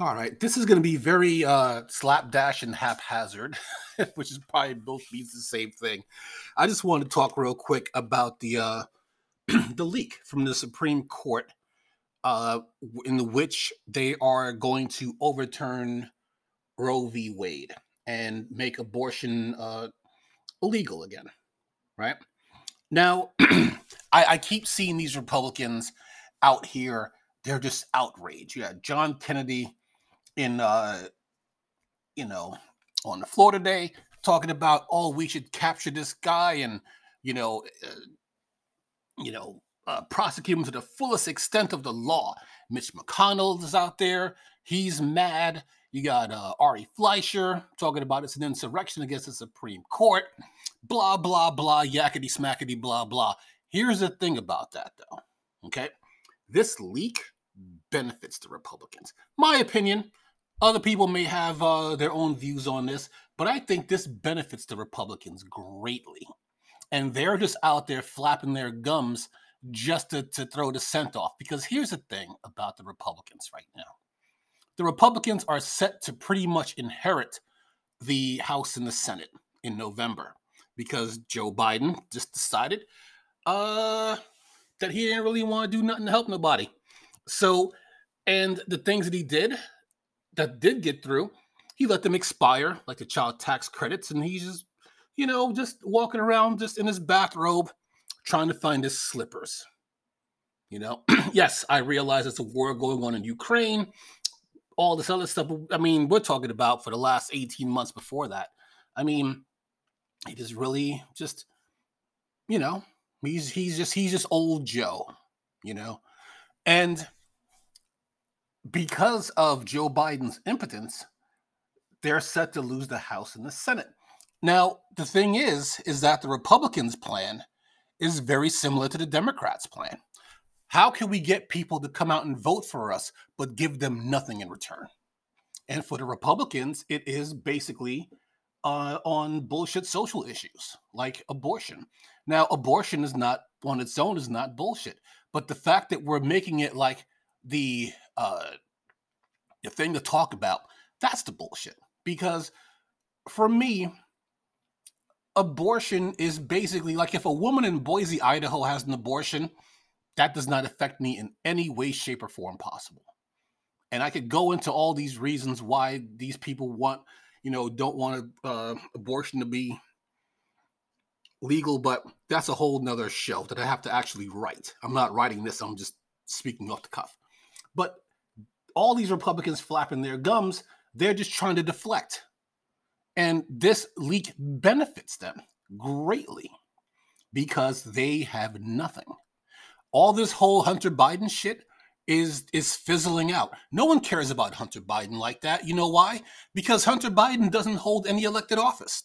All right, this is going to be very uh, slapdash and haphazard, which is probably both means the same thing. I just want to talk real quick about the uh, the leak from the Supreme Court, uh, in which they are going to overturn Roe v. Wade and make abortion uh, illegal again. Right now, I, I keep seeing these Republicans out here; they're just outraged. Yeah, John Kennedy in uh you know on the floor today talking about oh we should capture this guy and you know uh, you know uh, prosecute him to the fullest extent of the law. Mitch mcconnell is out there. He's mad. You got uh, ari fleischer talking about it's an insurrection against the supreme court. Blah blah blah yakety smackety blah blah. Here's the thing about that though okay? This leak benefits the republicans. My opinion other people may have uh, their own views on this, but I think this benefits the Republicans greatly. And they're just out there flapping their gums just to, to throw the scent off. Because here's the thing about the Republicans right now the Republicans are set to pretty much inherit the House and the Senate in November because Joe Biden just decided uh, that he didn't really want to do nothing to help nobody. So, and the things that he did, that did get through, he let them expire, like the child tax credits, and he's just, you know, just walking around just in his bathrobe, trying to find his slippers. You know, yes, I realize it's a war going on in Ukraine, all this other stuff. I mean, we're talking about for the last 18 months before that. I mean, he just really just, you know, he's he's just he's just old Joe, you know. And because of Joe Biden's impotence, they're set to lose the House and the Senate. Now, the thing is, is that the Republicans' plan is very similar to the Democrats' plan. How can we get people to come out and vote for us, but give them nothing in return? And for the Republicans, it is basically uh, on bullshit social issues like abortion. Now, abortion is not on its own is not bullshit, but the fact that we're making it like the uh, the thing to talk about. That's the bullshit. Because for me, abortion is basically like if a woman in Boise, Idaho has an abortion, that does not affect me in any way, shape, or form possible. And I could go into all these reasons why these people want, you know, don't want uh, abortion to be legal, but that's a whole nother show that I have to actually write. I'm not writing this, I'm just speaking off the cuff. But all these Republicans flapping their gums, they're just trying to deflect. And this leak benefits them greatly because they have nothing. All this whole Hunter Biden shit is is fizzling out. No one cares about Hunter Biden like that. You know why? Because Hunter Biden doesn't hold any elected office.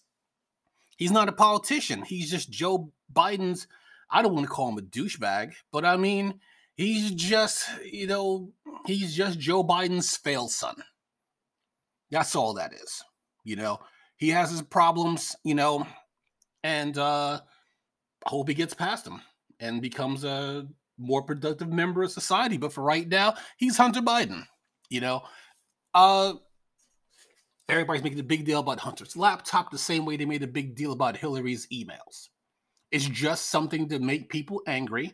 He's not a politician. He's just Joe Biden's I don't want to call him a douchebag, but I mean, He's just, you know, he's just Joe Biden's failed son. That's all that is. You know, he has his problems, you know, and uh I hope he gets past them and becomes a more productive member of society. But for right now, he's Hunter Biden. You know, uh everybody's making a big deal about Hunter's laptop the same way they made a big deal about Hillary's emails. It's just something to make people angry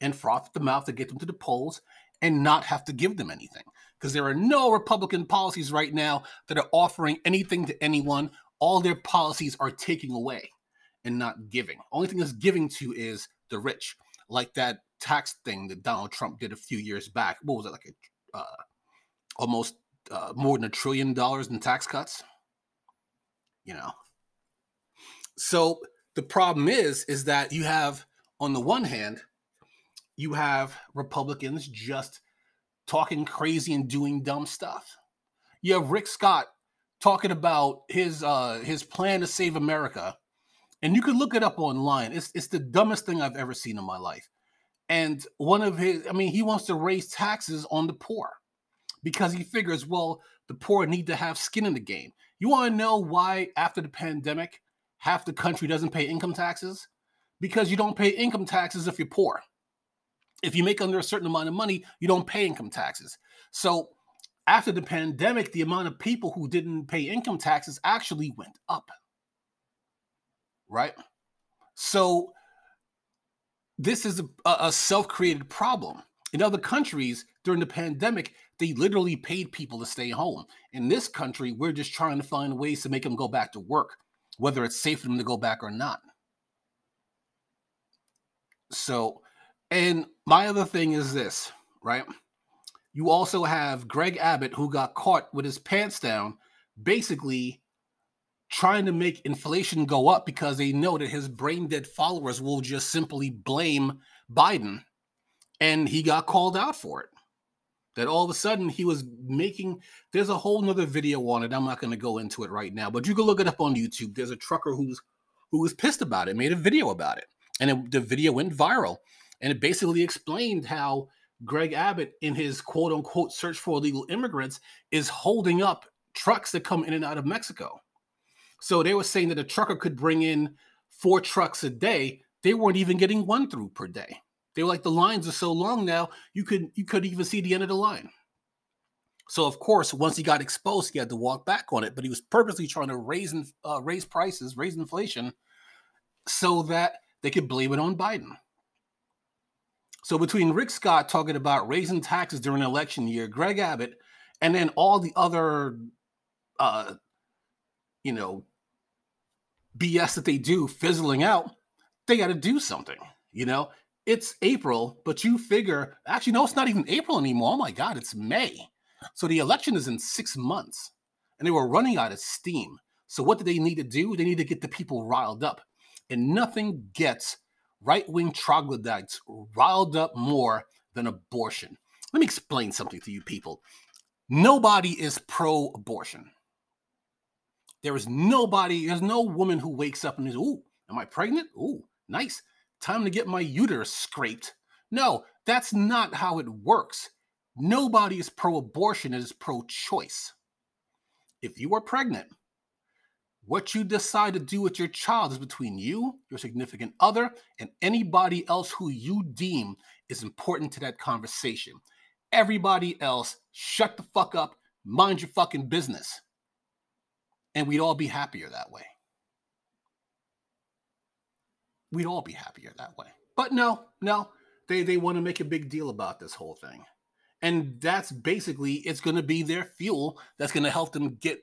and froth at the mouth to get them to the polls and not have to give them anything. Because there are no Republican policies right now that are offering anything to anyone. All their policies are taking away and not giving. Only thing that's giving to is the rich, like that tax thing that Donald Trump did a few years back. What was it like? A, uh, almost uh, more than a trillion dollars in tax cuts. You know. So the problem is, is that you have on the one hand you have Republicans just talking crazy and doing dumb stuff. You have Rick Scott talking about his uh, his plan to save America, and you can look it up online. It's it's the dumbest thing I've ever seen in my life. And one of his, I mean, he wants to raise taxes on the poor because he figures, well, the poor need to have skin in the game. You want to know why after the pandemic, half the country doesn't pay income taxes? Because you don't pay income taxes if you're poor if you make under a certain amount of money, you don't pay income taxes. So after the pandemic, the amount of people who didn't pay income taxes actually went up. Right? So, this is a, a self created problem. In other countries, during the pandemic, they literally paid people to stay home. In this country, we're just trying to find ways to make them go back to work, whether it's safe for them to go back or not. So, and my other thing is this, right? You also have Greg Abbott, who got caught with his pants down, basically trying to make inflation go up because they know that his brain dead followers will just simply blame Biden. And he got called out for it. That all of a sudden he was making, there's a whole nother video on it. I'm not going to go into it right now, but you can look it up on YouTube. There's a trucker who's who was pissed about it, made a video about it. And it, the video went viral. And it basically explained how Greg Abbott, in his quote unquote search for illegal immigrants, is holding up trucks that come in and out of Mexico. So they were saying that a trucker could bring in four trucks a day. They weren't even getting one through per day. They were like the lines are so long now you could you could even see the end of the line. So of course, once he got exposed, he had to walk back on it. But he was purposely trying to raise uh, raise prices, raise inflation, so that they could blame it on Biden. So between Rick Scott talking about raising taxes during election year, Greg Abbott, and then all the other, uh, you know, BS that they do fizzling out, they got to do something. You know, it's April, but you figure actually no, it's not even April anymore. Oh my God, it's May. So the election is in six months, and they were running out of steam. So what do they need to do? They need to get the people riled up, and nothing gets right wing troglodytes riled up more than abortion. Let me explain something to you people. Nobody is pro abortion. There is nobody, there's no woman who wakes up and is, ooh, am I pregnant? Ooh, nice. Time to get my uterus scraped. No, that's not how it works. Nobody is pro abortion, it is pro choice. If you are pregnant, what you decide to do with your child is between you, your significant other, and anybody else who you deem is important to that conversation. Everybody else, shut the fuck up, mind your fucking business. And we'd all be happier that way. We'd all be happier that way. But no, no, they, they want to make a big deal about this whole thing. And that's basically, it's going to be their fuel that's going to help them get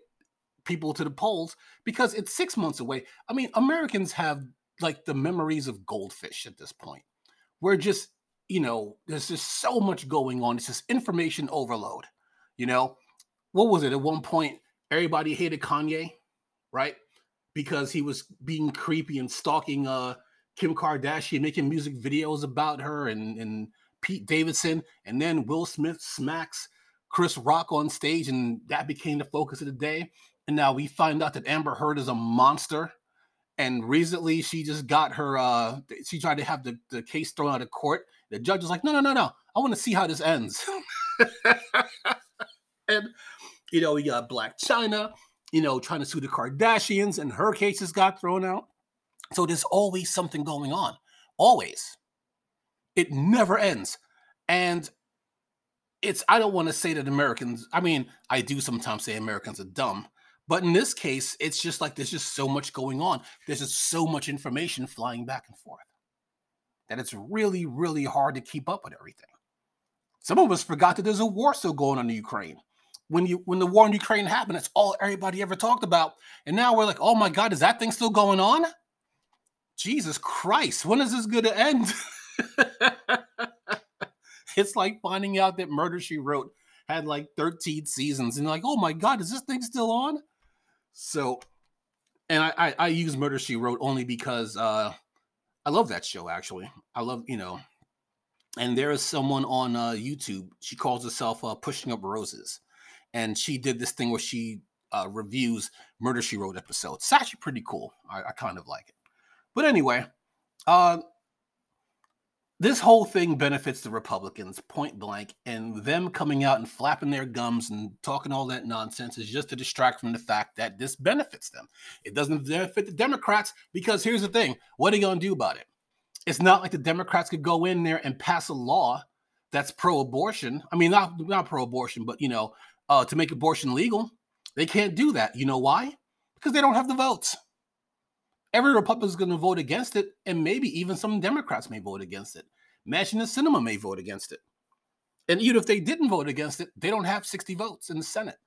people to the polls because it's six months away. I mean, Americans have like the memories of goldfish at this point. We're just, you know, there's just so much going on. It's just information overload. You know, what was it? At one point, everybody hated Kanye, right? Because he was being creepy and stalking uh Kim Kardashian, making music videos about her and, and Pete Davidson. And then Will Smith smacks Chris Rock on stage, and that became the focus of the day. And now we find out that Amber Heard is a monster. And recently she just got her uh she tried to have the, the case thrown out of court. The judge was like, no, no, no, no. I want to see how this ends. and you know, we got Blac Chyna, you know, trying to sue the Kardashians, and her cases got thrown out. So there's always something going on. Always. It never ends. And it's I don't want to say that Americans, I mean, I do sometimes say Americans are dumb, but in this case, it's just like there's just so much going on. There's just so much information flying back and forth that it's really, really hard to keep up with everything. Some of us forgot that there's a war still going on in Ukraine. When you when the war in Ukraine happened, that's all everybody ever talked about. And now we're like, oh my God, is that thing still going on? Jesus Christ, when is this gonna end? it's like finding out that Murder She Wrote had like 13 seasons, and like, oh my God, is this thing still on? So, and I, I, I use Murder She Wrote only because uh, I love that show. Actually, I love you know. And there is someone on uh, YouTube. She calls herself uh, Pushing Up Roses, and she did this thing where she uh, reviews Murder She Wrote episodes. It's actually pretty cool. I, I kind of like it. But anyway, uh, this whole thing benefits the Republicans point blank, and them coming out and flapping their gums and talking all that nonsense is just to distract from the fact that this benefits them. It doesn't benefit the Democrats because here's the thing what are you going to do about it? It's not like the Democrats could go in there and pass a law that's pro abortion. I mean, not, not pro abortion, but, you know, uh, to make abortion legal. They can't do that. You know why? Because they don't have the votes. Every Republican is going to vote against it, and maybe even some Democrats may vote against it. Manchin and Sinema may vote against it. And even if they didn't vote against it, they don't have 60 votes in the Senate.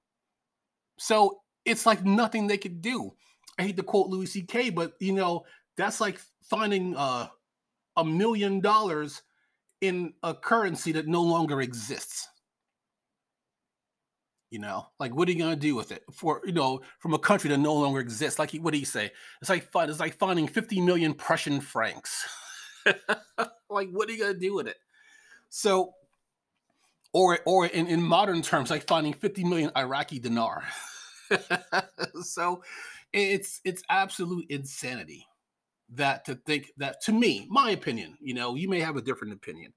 So it's like nothing they could do. I hate to quote Louis C.K., but you know, that's like finding uh, a million dollars in a currency that no longer exists. You know, like what are you gonna do with it for you know from a country that no longer exists? Like what do you say? It's like it's like finding 50 million Prussian francs. like what are you gonna do with it? So, or or in, in modern terms, like finding 50 million Iraqi dinar. so it's it's absolute insanity that to think that to me, my opinion, you know, you may have a different opinion,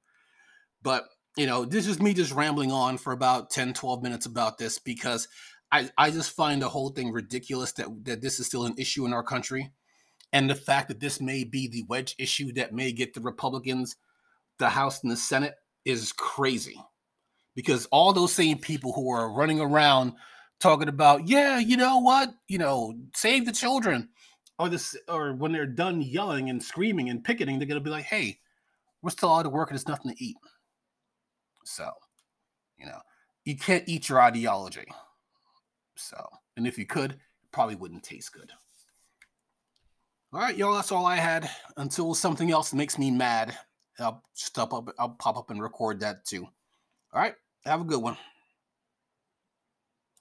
but you know, this is me just rambling on for about 10, 12 minutes about this because I, I just find the whole thing ridiculous that, that this is still an issue in our country. And the fact that this may be the wedge issue that may get the Republicans, the House, and the Senate is crazy. Because all those same people who are running around talking about, yeah, you know what, you know, save the children, or this, or when they're done yelling and screaming and picketing, they're gonna be like, hey, we're still out of work and there's nothing to eat. So, you know, you can't eat your ideology. So, and if you could, it probably wouldn't taste good. All right, y'all, that's all I had. Until something else makes me mad, I'll stop up, I'll pop up and record that too. All right, have a good one.